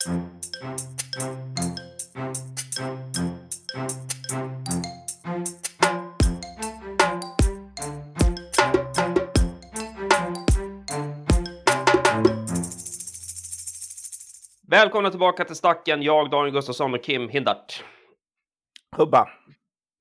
Välkomna tillbaka till Stacken. Jag, Daniel Gustafsson och Kim Hindart. Hubba.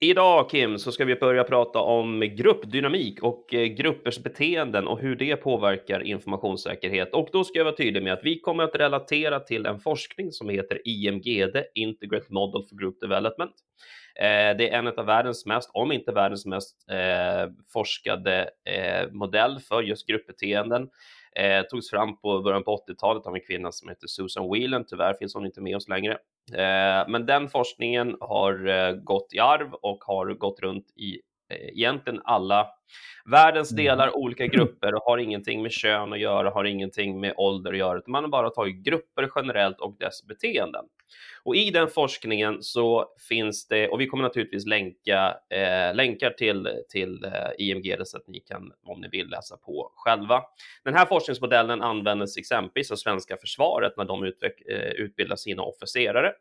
Idag, Kim, så ska vi börja prata om gruppdynamik och eh, gruppers beteenden och hur det påverkar informationssäkerhet. Och då ska jag vara tydlig med att vi kommer att relatera till en forskning som heter IMGD, Integrate Model for Group Development. Eh, det är en av världens mest, om inte världens mest eh, forskade modell för just gruppbeteenden eh, togs fram på början på 80-talet av en kvinna som heter Susan Whelan. Tyvärr finns hon inte med oss längre. Eh, men den forskningen har eh, gått i arv och har gått runt i eh, egentligen alla världens mm. delar, olika grupper och har ingenting med kön att göra, har ingenting med ålder att göra, man har bara tagit grupper generellt och dess beteenden. Och i den forskningen så finns det, och vi kommer naturligtvis länka eh, länkar till, till eh, IMG så att ni kan, om ni vill, läsa på själva. Den här forskningsmodellen användes exempelvis av svenska försvaret när de utveck, eh, utbildar sina officerare.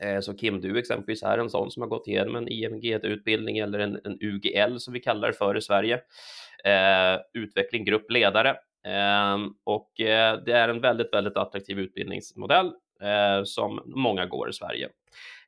Eh, så Kim, du exempelvis är en sån som har gått igenom en IMG-utbildning eller en, en, UGL som vi kallar det för i Sverige. Eh, utveckling, grupp, ledare. Eh, och eh, det är en väldigt, väldigt attraktiv utbildningsmodell eh, som många går i Sverige.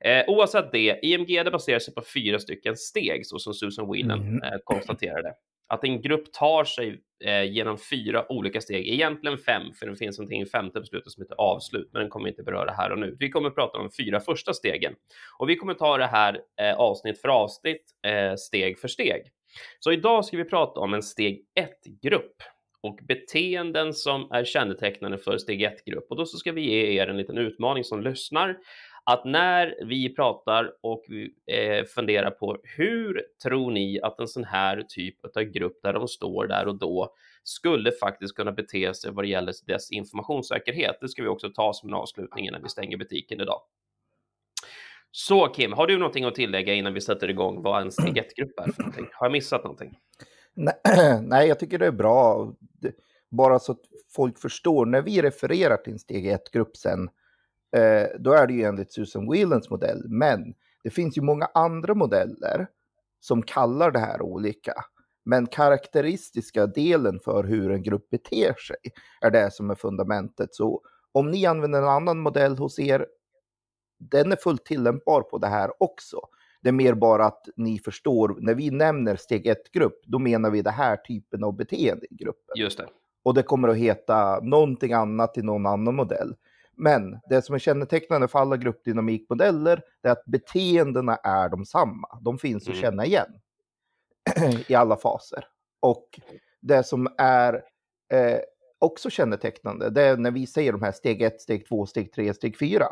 Eh, oavsett det, IMG baserar sig på fyra stycken steg, så som Susan Whelan mm. eh, konstaterade. Att en grupp tar sig eh, genom fyra olika steg, egentligen fem, för det finns någonting i femte beslutet som heter avslut, men den kommer inte beröra här och nu. Vi kommer prata om de fyra första stegen och vi kommer ta det här eh, avsnitt för avsnitt, eh, steg för steg. Så idag ska vi prata om en steg 1-grupp och beteenden som är kännetecknande för steg 1-grupp. Och då så ska vi ge er en liten utmaning som lyssnar att när vi pratar och eh, funderar på hur tror ni att en sån här typ av grupp där de står där och då skulle faktiskt kunna bete sig vad det gäller dess informationssäkerhet. Det ska vi också ta som en avslutning innan vi stänger butiken idag. Så Kim, har du någonting att tillägga innan vi sätter igång vad en steg 1-grupp är för någonting? Har jag missat någonting? Nej, jag tycker det är bra. Bara så att folk förstår, när vi refererar till en steg 1-grupp sen, eh, då är det ju enligt Susan Whelans modell. Men det finns ju många andra modeller som kallar det här olika. Men karaktäristiska delen för hur en grupp beter sig är det som är fundamentet. Så om ni använder en annan modell hos er, den är fullt tillämpbar på det här också. Det är mer bara att ni förstår, när vi nämner steg 1-grupp, då menar vi den här typen av beteende i gruppen. Just det. Och det kommer att heta någonting annat i någon annan modell. Men det som är kännetecknande för alla gruppdynamikmodeller är att beteendena är de samma. De finns att mm. känna igen i alla faser. Och det som är eh, också kännetecknande, det är när vi säger de här steg 1, steg 2, steg 3, steg 4.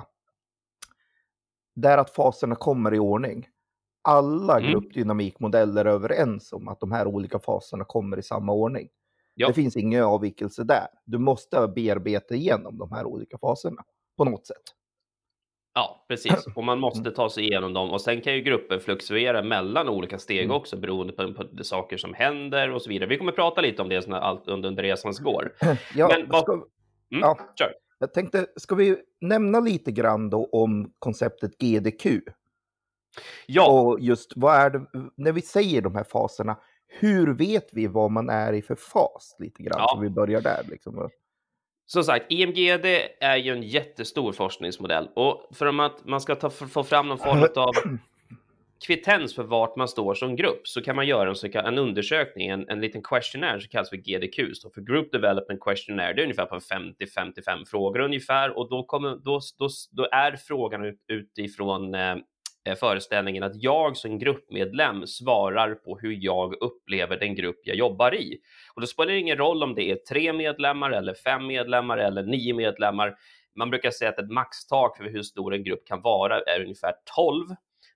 Det är att faserna kommer i ordning alla mm. gruppdynamikmodeller är överens om att de här olika faserna kommer i samma ordning. Ja. Det finns ingen avvikelse där. Du måste bearbeta igenom de här olika faserna på något sätt. Ja, precis. Och man måste ta sig igenom dem. Och sen kan ju gruppen fluxuera mellan olika steg mm. också beroende på, på de saker som händer och så vidare. Vi kommer prata lite om det allt under, under resans går. Ja, Men, vad... ska... mm, ja. Kör. Jag tänkte, ska vi nämna lite grann då om konceptet GDQ? Ja. Och just vad är det, när vi säger de här faserna, hur vet vi vad man är i för fas lite grann? Ja. Så vi börjar där liksom. Som sagt, IMGD är ju en jättestor forskningsmodell och för att man ska ta, få fram någon form av kvittens för vart man står som grupp så kan man göra en, en undersökning, en, en liten questionnaire som kallas för GDQ, står för Group Development Questionnaire. Det är ungefär på 50-55 frågor ungefär och då, kommer, då, då, då är frågan ut, utifrån Eh, Eh, föreställningen att jag som gruppmedlem svarar på hur jag upplever den grupp jag jobbar i. Och då spelar det ingen roll om det är tre medlemmar eller fem medlemmar eller nio medlemmar. Man brukar säga att ett maxtak för hur stor en grupp kan vara är ungefär 12.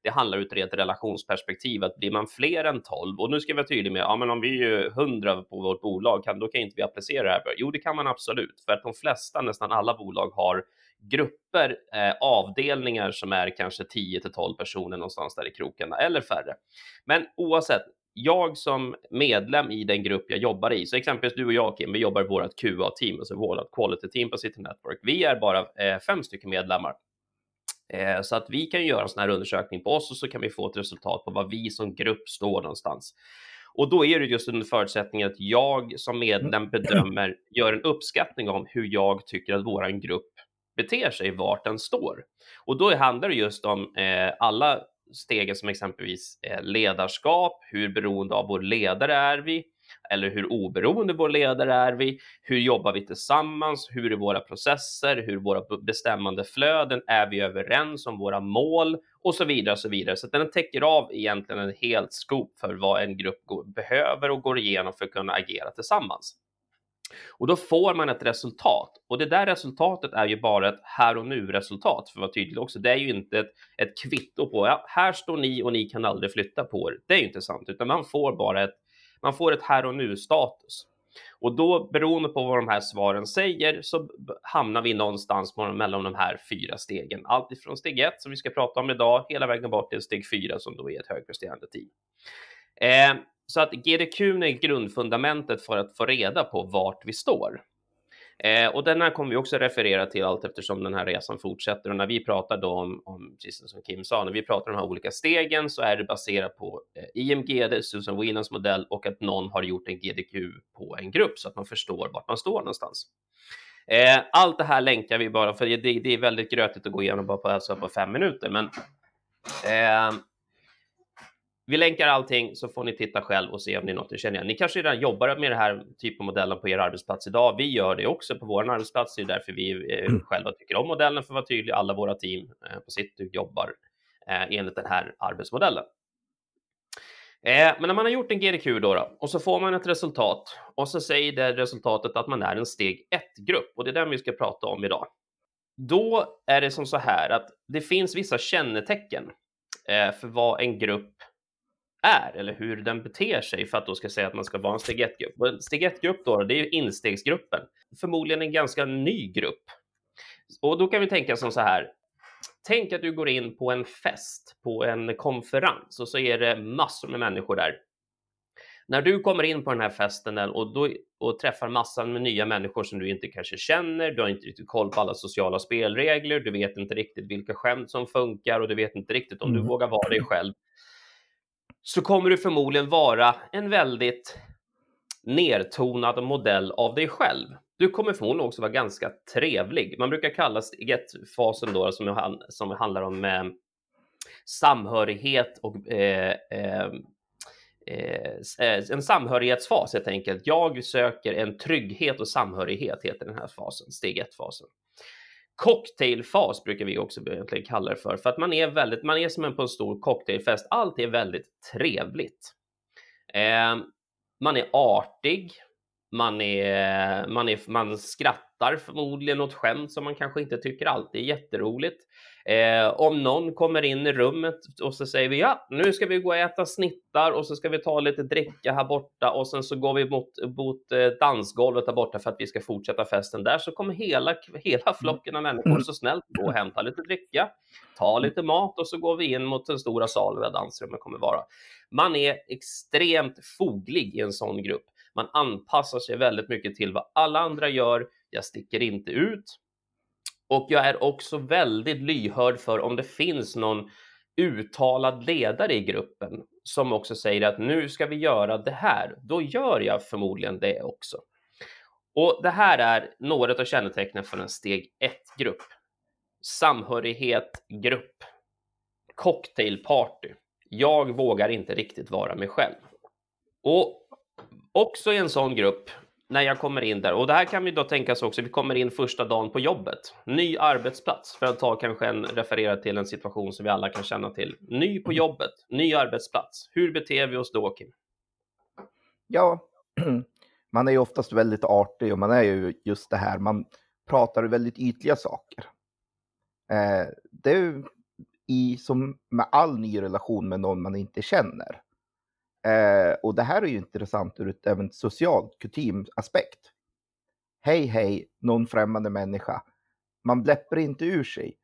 Det handlar ur ett rent relationsperspektiv att blir man fler än 12 och nu ska vi vara tydliga med, ja men om vi är 100 på vårt bolag, kan, då kan inte vi applicera det här. Jo, det kan man absolut, för att de flesta, nästan alla bolag har grupper, eh, avdelningar som är kanske 10 till 12 personer någonstans där i krokarna eller färre. Men oavsett, jag som medlem i den grupp jag jobbar i, så exempelvis du och jag Kim, vi jobbar i vårt QA-team, alltså vårt quality team på City Network. Vi är bara eh, fem stycken medlemmar. Eh, så att vi kan göra en sån här undersökning på oss och så kan vi få ett resultat på vad vi som grupp står någonstans. Och då är det just under förutsättningen att jag som medlem bedömer, gör en uppskattning om hur jag tycker att våran grupp beter sig, vart den står. Och då handlar det just om eh, alla stegen som exempelvis eh, ledarskap, hur beroende av vår ledare är vi? Eller hur oberoende vår ledare är vi? Hur jobbar vi tillsammans? Hur är våra processer? Hur är våra bestämmande flöden? Är vi överens om våra mål? Och så vidare och så vidare. Så den täcker av egentligen en helt skop för vad en grupp behöver och går igenom för att kunna agera tillsammans. Och då får man ett resultat. Och det där resultatet är ju bara ett här och nu resultat för att vara tydlig också. Det är ju inte ett, ett kvitto på ja, här står ni och ni kan aldrig flytta på er. Det är ju inte sant, utan man får bara ett, man får ett här och nu status. Och då beroende på vad de här svaren säger så hamnar vi någonstans mellan de här fyra stegen. Allt ifrån steg 1 som vi ska prata om idag hela vägen bort till steg 4 som då är ett högpresterande team. Eh, så att GDQ är grundfundamentet för att få reda på vart vi står. Eh, och den här kommer vi också referera till allt eftersom den här resan fortsätter. Och när vi pratar då om, om precis som Kim sa, när vi pratar om de här olika stegen så är det baserat på eh, IMGD, Susan Wienans modell och att någon har gjort en GDQ på en grupp så att man förstår vart man står någonstans. Eh, allt det här länkar vi bara för det, det är väldigt grötigt att gå igenom bara på, alltså på fem minuter, men eh, vi länkar allting så får ni titta själv och se om det är något ni känner igen. Ni kanske redan jobbar med den här typen av modellen på er arbetsplats idag. Vi gör det också på vår arbetsplats. Det är därför vi eh, mm. själva tycker om modellen för att vara tydlig. Alla våra team eh, på City jobbar eh, enligt den här arbetsmodellen. Men när man har gjort en GDQ då, då, och så får man ett resultat och så säger det resultatet att man är en steg 1-grupp och det är den vi ska prata om idag. Då är det som så här att det finns vissa kännetecken för vad en grupp är eller hur den beter sig för att då ska säga att man ska vara en steg 1-grupp. Steg 1-grupp då, det är instegsgruppen. Förmodligen en ganska ny grupp. Och då kan vi tänka som så här. Tänk att du går in på en fest, på en konferens och så är det massor med människor där. När du kommer in på den här festen och, då, och träffar massor med nya människor som du inte kanske känner, du har inte riktigt koll på alla sociala spelregler, du vet inte riktigt vilka skämt som funkar och du vet inte riktigt om mm. du vågar vara dig själv så kommer du förmodligen vara en väldigt nertonad modell av dig själv. Du kommer förmodligen också vara ganska trevlig. Man brukar kalla steg fasen då som, som handlar om eh, samhörighet och eh, ehm, eh, eh, en samhörighetsfas helt enkelt. Jag söker en trygghet och samhörighet heter den här fasen, steg 1-fasen. Cocktailfas brukar vi också egentligen kalla det för, för att man är väldigt, man är som en på en stor cocktailfest. Allt är väldigt trevligt. Eh, man är artig. Man är, man är, man skrattar förmodligen åt skämt som man kanske inte tycker alltid är jätteroligt. Eh, om någon kommer in i rummet och så säger vi ja, nu ska vi gå och äta snittar och så ska vi ta lite dricka här borta och sen så går vi mot, mot eh, dansgolvet där borta för att vi ska fortsätta festen där så kommer hela, hela flocken av människor så snällt gå och hämta lite dricka, ta lite mat och så går vi in mot den stora salen där dansrummet kommer vara. Man är extremt foglig i en sån grupp. Man anpassar sig väldigt mycket till vad alla andra gör. Jag sticker inte ut. Och jag är också väldigt lyhörd för om det finns någon uttalad ledare i gruppen som också säger att nu ska vi göra det här. Då gör jag förmodligen det också. Och det här är några av kännetecknen för en steg 1-grupp. Samhörighet, grupp, cocktailparty. Jag vågar inte riktigt vara mig själv. Och också i en sån grupp när jag kommer in där. Och det här kan vi då tänka oss också, vi kommer in första dagen på jobbet. Ny arbetsplats, för att ta kanske en, referera till en situation som vi alla kan känna till. Ny på jobbet, ny arbetsplats. Hur beter vi oss då, Kim? Ja, man är ju oftast väldigt artig och man är ju just det här, man pratar väldigt ytliga saker. Eh, det är ju i, som med all ny relation med någon man inte känner. Eh, och det här är ju intressant ur ett även socialt kutymaspekt. Hej, hej, någon främmande människa. Man bläpper inte ur sig.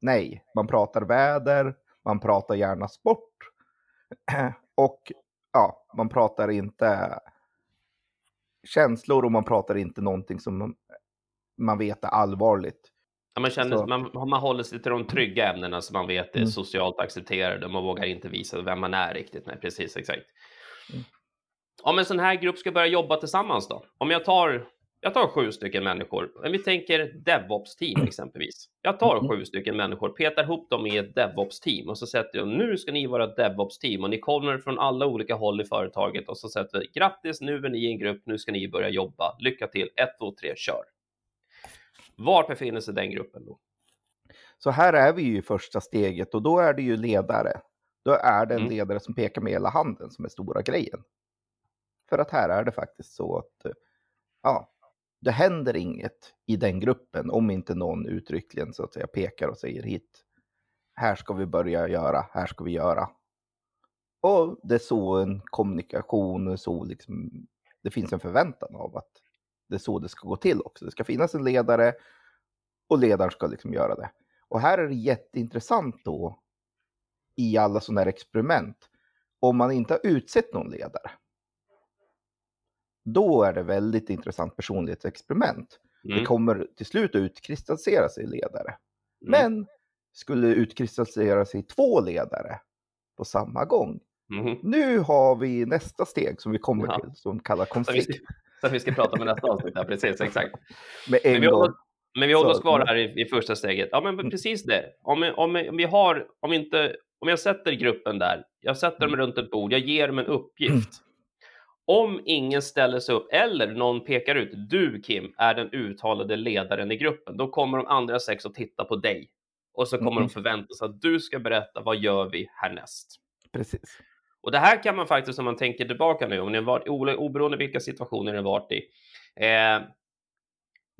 Nej, man pratar väder, man pratar gärna sport. och ja, man pratar inte känslor och man pratar inte någonting som man vet är allvarligt. Ja, man, känner, man, man håller sig till de trygga ämnena som man vet är mm. socialt accepterade. Man vågar inte visa vem man är riktigt. Nej, precis exakt. Mm. Om en sån här grupp ska börja jobba tillsammans då? Om jag tar jag tar sju stycken människor. Om vi tänker DevOps-team exempelvis. Jag tar mm. sju stycken människor, petar ihop dem i ett DevOps-team och så sätter jag nu ska ni vara ett DevOps-team och ni kommer från alla olika håll i företaget och så sätter vi grattis, nu är ni i en grupp, nu ska ni börja jobba. Lycka till, 1, 2, 3, kör. Var befinner sig den gruppen då? Så här är vi ju i första steget och då är det ju ledare. Då är det en mm. ledare som pekar med hela handen som är stora grejen. För att här är det faktiskt så att ja, det händer inget i den gruppen om inte någon uttryckligen så att säga pekar och säger hit. Här ska vi börja göra, här ska vi göra. Och det är så en kommunikation, så liksom, det finns en förväntan av att det är så det ska gå till också. Det ska finnas en ledare och ledaren ska liksom göra det. Och här är det jätteintressant då i alla sådana här experiment om man inte har utsett någon ledare då är det väldigt intressant personlighetsexperiment. Mm. Det kommer till slut att utkristallisera sig ledare. Mm. Men skulle utkristallisera sig två ledare på samma gång. Mm. Nu har vi nästa steg som vi kommer ja. till som kallas konflikt. Så vi, ska prata med nästa avsnitt, här, precis exakt. Med en men, vi håller, men vi håller oss kvar här i, i, första steget. Ja, men mm. precis det. Om, om, om vi har, om inte, om jag sätter gruppen där, jag sätter dem mm. runt ett bord, jag ger dem en uppgift. Om ingen ställer sig upp eller någon pekar ut, du Kim är den uttalade ledaren i gruppen, då kommer de andra sex att titta på dig och så kommer mm. de förvänta sig att du ska berätta vad gör vi härnäst. Precis. Och det här kan man faktiskt, om man tänker tillbaka nu, om ni har varit oberoende vilka situationer ni har varit i, eh,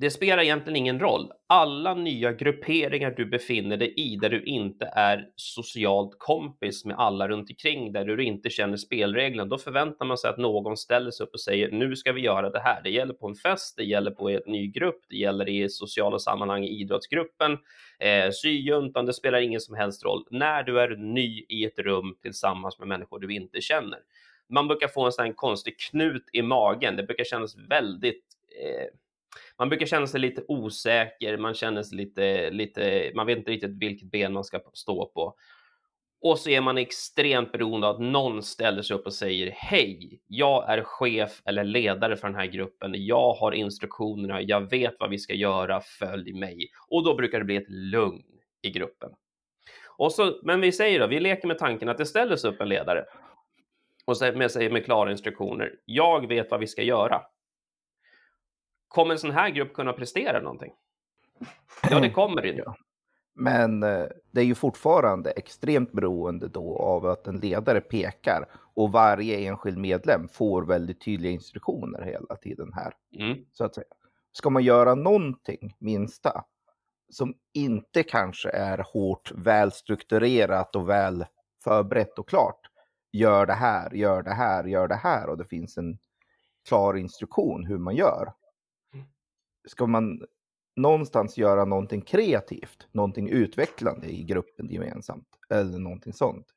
det spelar egentligen ingen roll. Alla nya grupperingar du befinner dig i där du inte är socialt kompis med alla runt omkring, där du inte känner spelreglerna, då förväntar man sig att någon ställer sig upp och säger nu ska vi göra det här. Det gäller på en fest, det gäller på en ny grupp, det gäller i sociala sammanhang i idrottsgruppen, eh, syjuntan, det spelar ingen som helst roll. När du är ny i ett rum tillsammans med människor du inte känner. Man brukar få en sån konstig knut i magen. Det brukar kännas väldigt eh, man brukar känna sig lite osäker, man känner sig lite, lite, man vet inte riktigt vilket ben man ska stå på. Och så är man extremt beroende av att någon ställer sig upp och säger Hej, jag är chef eller ledare för den här gruppen. Jag har instruktionerna, jag vet vad vi ska göra, följ mig. Och då brukar det bli ett lugn i gruppen. Och så, men vi säger då, vi leker med tanken att det ställer sig upp en ledare och säger med klara instruktioner. Jag vet vad vi ska göra. Kommer en sån här grupp kunna prestera någonting? Ja, det kommer det ju. Men eh, det är ju fortfarande extremt beroende då av att en ledare pekar och varje enskild medlem får väldigt tydliga instruktioner hela tiden här. Mm. Så att säga. Ska man göra någonting, minsta, som inte kanske är hårt välstrukturerat och väl förberett och klart. Gör det här, gör det här, gör det här och det finns en klar instruktion hur man gör ska man någonstans göra någonting kreativt, någonting utvecklande i gruppen gemensamt eller någonting sånt.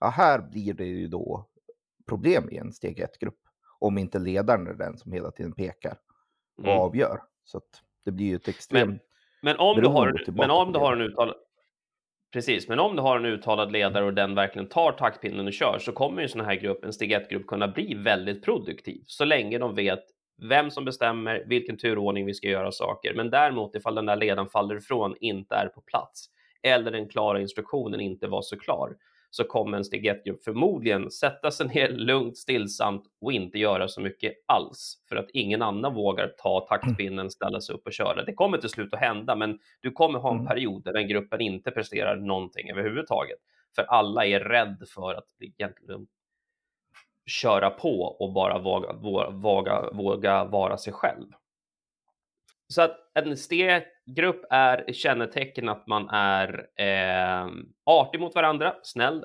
Ja, här blir det ju då problem i en steg 1-grupp. Om inte ledaren är den som hela tiden pekar och mm. avgör. Så att det blir ju ett extremt men, men om du har, men om du har en uttalad Precis, men om du har en uttalad ledare och den verkligen tar taktpinnen och kör så kommer ju sån här grupp, en steg 1-grupp kunna bli väldigt produktiv så länge de vet vem som bestämmer vilken turordning vi ska göra saker. Men däremot ifall den där ledaren faller ifrån, inte är på plats eller den klara instruktionen inte var så klar så kommer en steg 1-grupp förmodligen sätta sig ner lugnt, stillsamt och inte göra så mycket alls för att ingen annan vågar ta taktpinnen, ställa sig upp och köra. Det kommer till slut att hända, men du kommer ha en mm. period där den gruppen inte presterar någonting överhuvudtaget. För alla är rädd för att egentligen köra på och bara våga, våga, våga vara sig själv. Så att en ST-grupp är kännetecken att man är eh, artig mot varandra, snäll,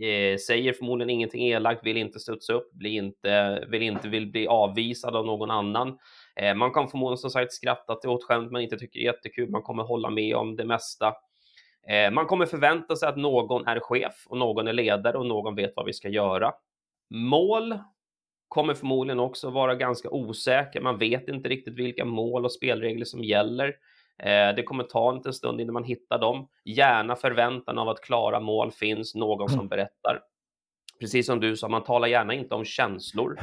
eh, säger förmodligen ingenting elakt, vill inte studsa upp, blir inte, vill inte vill bli avvisad av någon annan. Eh, man kan förmodligen som sagt skratta åt skämt man inte tycker är jättekul, man kommer hålla med om det mesta. Eh, man kommer förvänta sig att någon är chef och någon är ledare och någon vet vad vi ska göra. Mål kommer förmodligen också vara ganska osäker. Man vet inte riktigt vilka mål och spelregler som gäller. Eh, det kommer ta en liten stund innan man hittar dem. Gärna förväntan av att klara mål finns, någon som berättar. Precis som du sa, man talar gärna inte om känslor,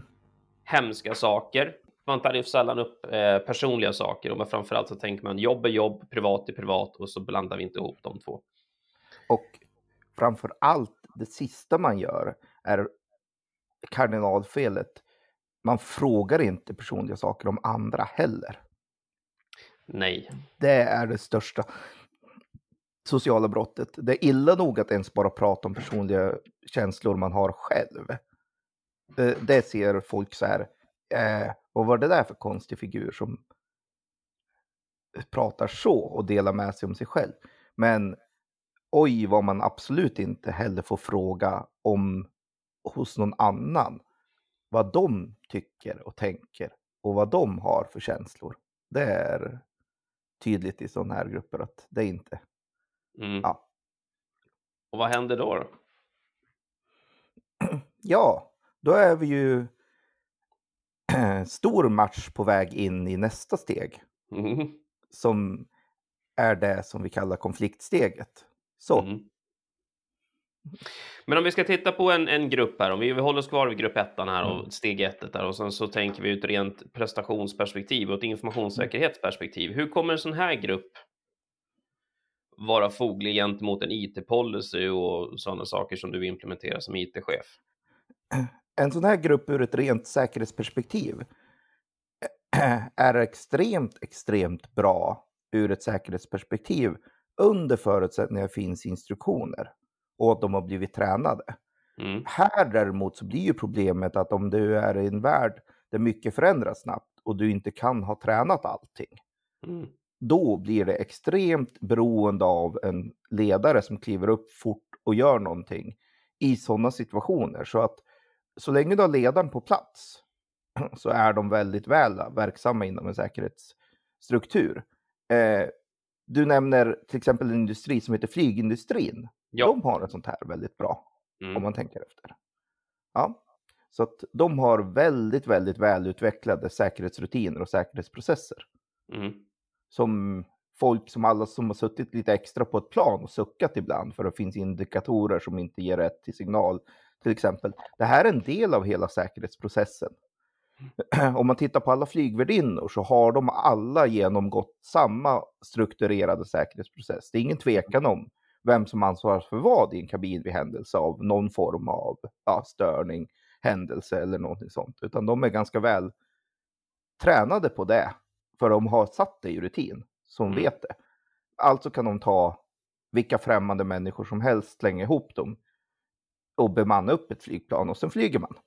hemska saker. Man tar ju sällan upp eh, personliga saker och framförallt så tänker man jobb är jobb, privat är privat och så blandar vi inte ihop de två. Och framför allt det sista man gör är kardinalfelet. Man frågar inte personliga saker om andra heller. Nej. Det är det största sociala brottet. Det är illa nog att ens bara prata om personliga känslor man har själv. Det, det ser folk så här, eh, vad var det där för konstig figur som pratar så och delar med sig om sig själv. Men oj vad man absolut inte heller får fråga om hos någon annan. Vad de tycker och tänker och vad de har för känslor. Det är tydligt i sådana här grupper att det är inte. Mm. Ja. Och vad händer då? då? Ja, då är vi ju stor match på väg in i nästa steg. Mm. Som är det som vi kallar konfliktsteget. Så. Mm. Men om vi ska titta på en, en grupp här, om vi, vi håller oss kvar vid grupp ettan här och mm. steg ettet där och sen så tänker vi ut rent prestationsperspektiv och ett informationssäkerhetsperspektiv. Hur kommer en sån här grupp vara foglig gentemot en IT-policy och sådana saker som du implementerar som IT-chef? En sån här grupp ur ett rent säkerhetsperspektiv är extremt, extremt bra ur ett säkerhetsperspektiv under förutsättning att det finns instruktioner och att de har blivit tränade. Mm. Här däremot så blir ju problemet att om du är i en värld där mycket förändras snabbt och du inte kan ha tränat allting, mm. då blir det extremt beroende av en ledare som kliver upp fort och gör någonting i sådana situationer. Så att så länge du har ledaren på plats så är de väldigt väl verksamma inom en säkerhetsstruktur. Eh, du nämner till exempel en industri som heter flygindustrin. Ja. De har ett sånt här väldigt bra, mm. om man tänker efter. Ja, så att de har väldigt, väldigt välutvecklade säkerhetsrutiner och säkerhetsprocesser. Mm. Som folk som alla som har suttit lite extra på ett plan och suckat ibland för det finns indikatorer som inte ger rätt till signal. Till exempel. Det här är en del av hela säkerhetsprocessen. Om man tittar på alla flygvärdinnor så har de alla genomgått samma strukturerade säkerhetsprocess. Det är ingen tvekan om vem som ansvarar för vad i en kabin vid händelse av någon form av ja, störning, händelse eller någonting sånt. Utan de är ganska väl tränade på det. För de har satt det i rutin, som mm. vet det. Alltså kan de ta vilka främmande människor som helst, slänga ihop dem och bemanna upp ett flygplan och sen flyger man.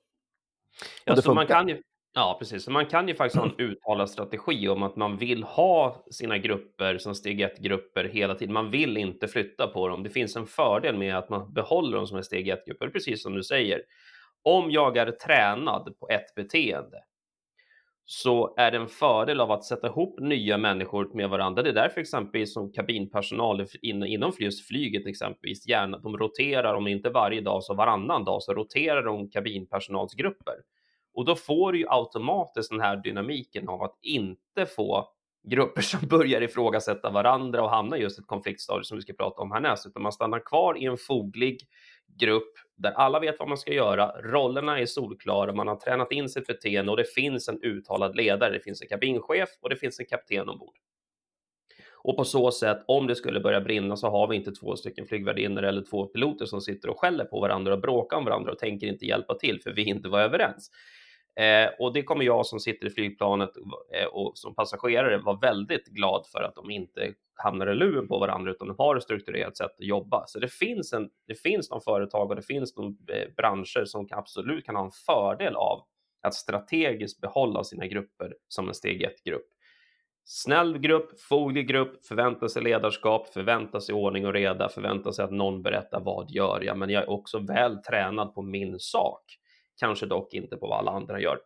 Ja, så man kan ju, Ja, precis. Så man kan ju faktiskt ha en uttalad strategi om att man vill ha sina grupper som steg 1-grupper hela tiden. Man vill inte flytta på dem. Det finns en fördel med att man behåller dem som är steg 1-grupper, precis som du säger. Om jag är tränad på ett beteende så är det en fördel av att sätta ihop nya människor med varandra. Det är därför exempelvis som kabinpersonal inom just flyget exempelvis gärna, de roterar, om inte varje dag så varannan dag, så roterar de kabinpersonalsgrupper och då får du ju automatiskt den här dynamiken av att inte få grupper som börjar ifrågasätta varandra och hamnar just ett konfliktstadie som vi ska prata om härnäst, utan man stannar kvar i en foglig grupp där alla vet vad man ska göra, rollerna är solklara, man har tränat in sitt beteende och det finns en uttalad ledare, det finns en kabinchef och det finns en kapten ombord. Och på så sätt, om det skulle börja brinna så har vi inte två stycken flygvärdinnor eller två piloter som sitter och skäller på varandra och bråkar om varandra och tänker inte hjälpa till för vi inte var överens. Eh, och det kommer jag som sitter i flygplanet eh, och som passagerare vara väldigt glad för att de inte hamnar i luren på varandra utan de har ett strukturerat sätt att jobba. Så det finns, en, det finns de företag och det finns de eh, branscher som absolut kan ha en fördel av att strategiskt behålla sina grupper som en steg 1-grupp. Snäll grupp, foglig grupp, förväntar sig ledarskap, förväntar sig ordning och reda, förväntar sig att någon berättar vad gör jag, men jag är också väl tränad på min sak kanske dock inte på vad alla andra gör.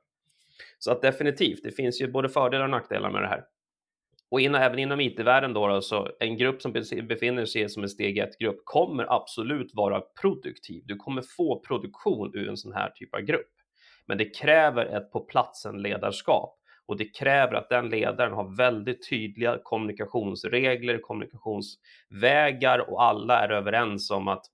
Så att definitivt, det finns ju både fördelar och nackdelar med det här. Och in, även inom IT-världen då, då, så en grupp som befinner sig som en steg 1-grupp kommer absolut vara produktiv. Du kommer få produktion ur en sån här typ av grupp. Men det kräver ett på platsen ledarskap och det kräver att den ledaren har väldigt tydliga kommunikationsregler, kommunikationsvägar och alla är överens om att,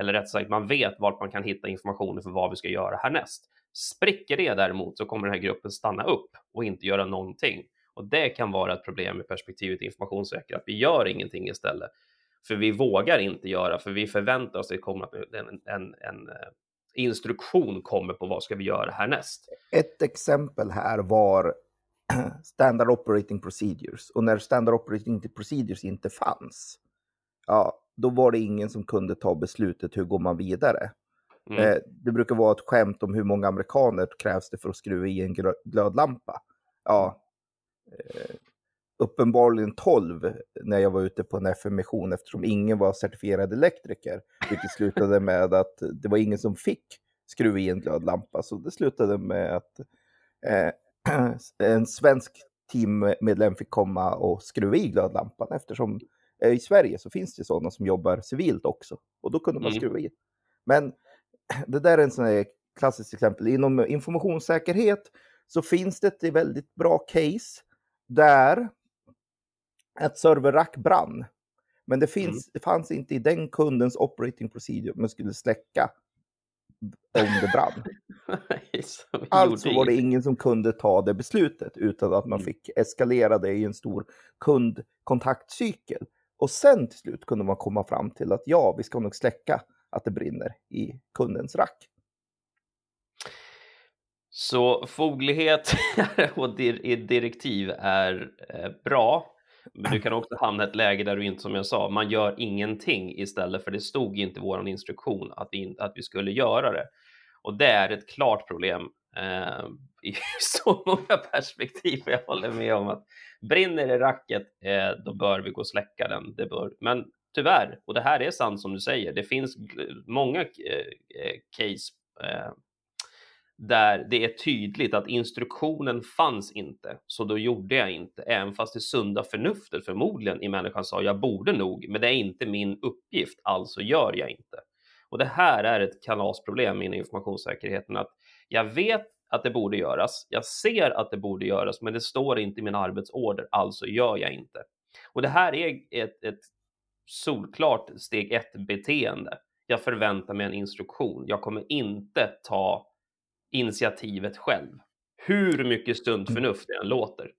eller rätt sagt, man vet vart man kan hitta informationen för vad vi ska göra härnäst. Spricker det däremot så kommer den här gruppen stanna upp och inte göra någonting. Och det kan vara ett problem i perspektivet informationssäkerhet, att vi gör ingenting istället. För vi vågar inte göra, för vi förväntar oss att det kommer en, en, en, eh, instruktion kommer på vad ska vi göra härnäst. Ett exempel här var Standard Operating Procedures. Och när Standard Operating Procedures inte fanns, ja, då var det ingen som kunde ta beslutet hur går man vidare. Mm. Eh, det brukar vara ett skämt om hur många amerikaner krävs det för att skruva i en glödlampa. Ja, eh, uppenbarligen 12 när jag var ute på en FM-mission eftersom ingen var certifierad elektriker. Vilket slutade med att det var ingen som fick skruva i en glödlampa. Så det slutade med att eh, en svensk teammedlem fick komma och skruva i glödlampan eftersom i Sverige så finns det sådana som jobbar civilt också. Och då kunde man mm. skruva i. Men det där är en sån här klassiskt exempel. Inom informationssäkerhet så finns det ett väldigt bra case där ett serverrack brann. Men det, finns, mm. det fanns inte i den kundens operating procedure man skulle släcka om det brann. alltså var det ingen som kunde ta det beslutet utan att man mm. fick eskalera det i en stor kundkontaktcykel. Och sen till slut kunde man komma fram till att ja, vi ska nog släcka att det brinner i kundens rack. Så foglighet och direktiv är eh, bra, men du kan också hamna i ett läge där du inte, som jag sa, man gör ingenting istället för det stod inte i vår instruktion att vi, att vi skulle göra det. Och det är ett klart problem eh, i så många perspektiv. Jag håller med om att brinner det racket, eh, då bör vi gå och släcka den. Det bör, men tyvärr, och det här är sant som du säger, det finns många eh, eh case eh, där det är tydligt att instruktionen fanns inte, så då gjorde jag inte, även fast det sunda förnuftet förmodligen i människan sa jag borde nog, men det är inte min uppgift, alltså gör jag inte. Och det här är ett kalasproblem inom informationssäkerheten, att jag vet att det borde göras, jag ser att det borde göras, men det står inte i min arbetsorder, alltså gör jag inte. Och det här är ett, ett solklart steg ett beteende. Jag förväntar mig en instruktion. Jag kommer inte ta initiativet själv. Hur mycket stund mm. förnuft det än låter.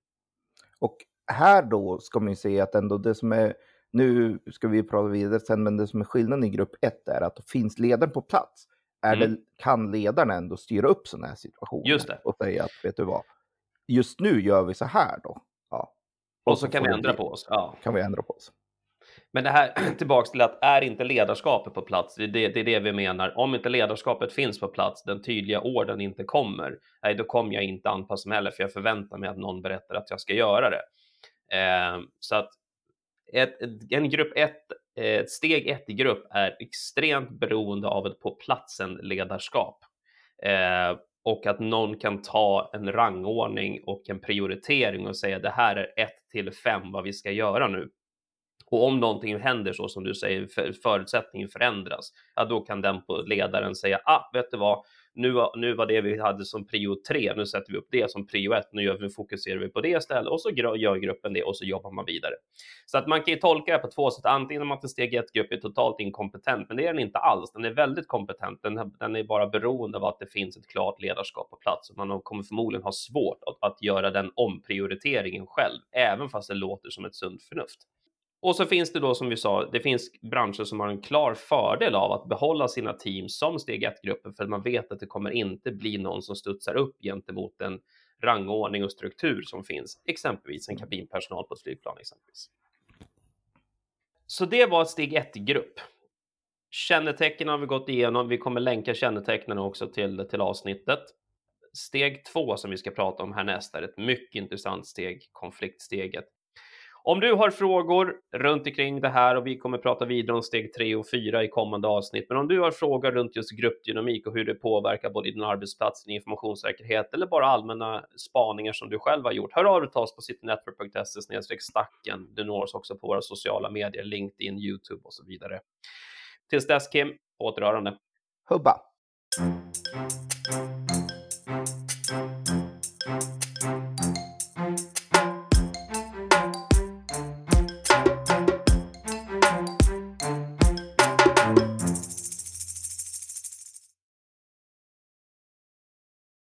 Och här då ska man ju se att ändå det som är, nu ska vi prata vidare sen, men det som är skillnaden i grupp 1 är att finns ledaren på plats, är mm. det, kan ledaren ändå styra upp sådana här situationer. Just det. Och säga att, vet du vad, just nu gör vi så här då. Ja. Och, och så, så kan vi ändra på oss. Ja. Kan vi ändra på oss. Men det här tillbaks till att är inte ledarskapet på plats? Det, det, det, är det vi menar. Om inte ledarskapet finns på plats, den tydliga orden inte kommer, nej, då kommer jag inte anpassa mig heller, för jag förväntar mig att någon berättar att jag ska göra det. Eh, så att ett, en grupp ett, ett Eh, steg ett i grupp är extremt beroende av ett på platsen ledarskap. Eh, och att någon kan ta en rangordning och en prioritering och säga det här är ett till fem vad vi ska göra nu. Och om någonting händer så som du säger, förutsättningen förändras, ja då kan den på ledaren säga, ah, vet du vad, nu, nu var det vi hade som prio 3, nu sätter vi upp det som prio 1, nu, gör vi, fokuserar vi på det istället och så gör gruppen det och så jobbar man vidare. Så att man kan ju tolka det på två sätt, antingen att en steg 1-grupp är totalt inkompetent, men det är den inte alls, den är väldigt kompetent, den, den är bara beroende av att det finns ett klart ledarskap på plats och man kommer förmodligen ha svårt att, att göra den omprioriteringen själv, även fast det låter som ett sunt förnuft. Och så finns det då som vi sa, det finns branscher som har en klar fördel av att behålla sina team som steg 1-grupper för att man vet att det kommer inte bli någon som studsar upp gentemot den rangordning och struktur som finns, exempelvis en kabinpersonal på ett flygplan exempelvis. Så det var ett steg 1-grupp. Kännetecken har vi gått igenom. Vi kommer länka kännetecknen också till, till avsnittet. Steg 2 som vi ska prata om härnäst är ett mycket intressant steg, konfliktsteget. Om du har frågor runt omkring det här och vi kommer prata vidare om steg 3 och 4 i kommande avsnitt, men om du har frågor runt just gruppdynamik och hur det påverkar både din arbetsplats, din informationssäkerhet eller bara allmänna spaningar som du själv har gjort, hör av dig till oss på citynetwork.se stacken. Du når oss också på våra sociala medier, LinkedIn, YouTube och så vidare. Tills dess Kim, återhörande. Hubba!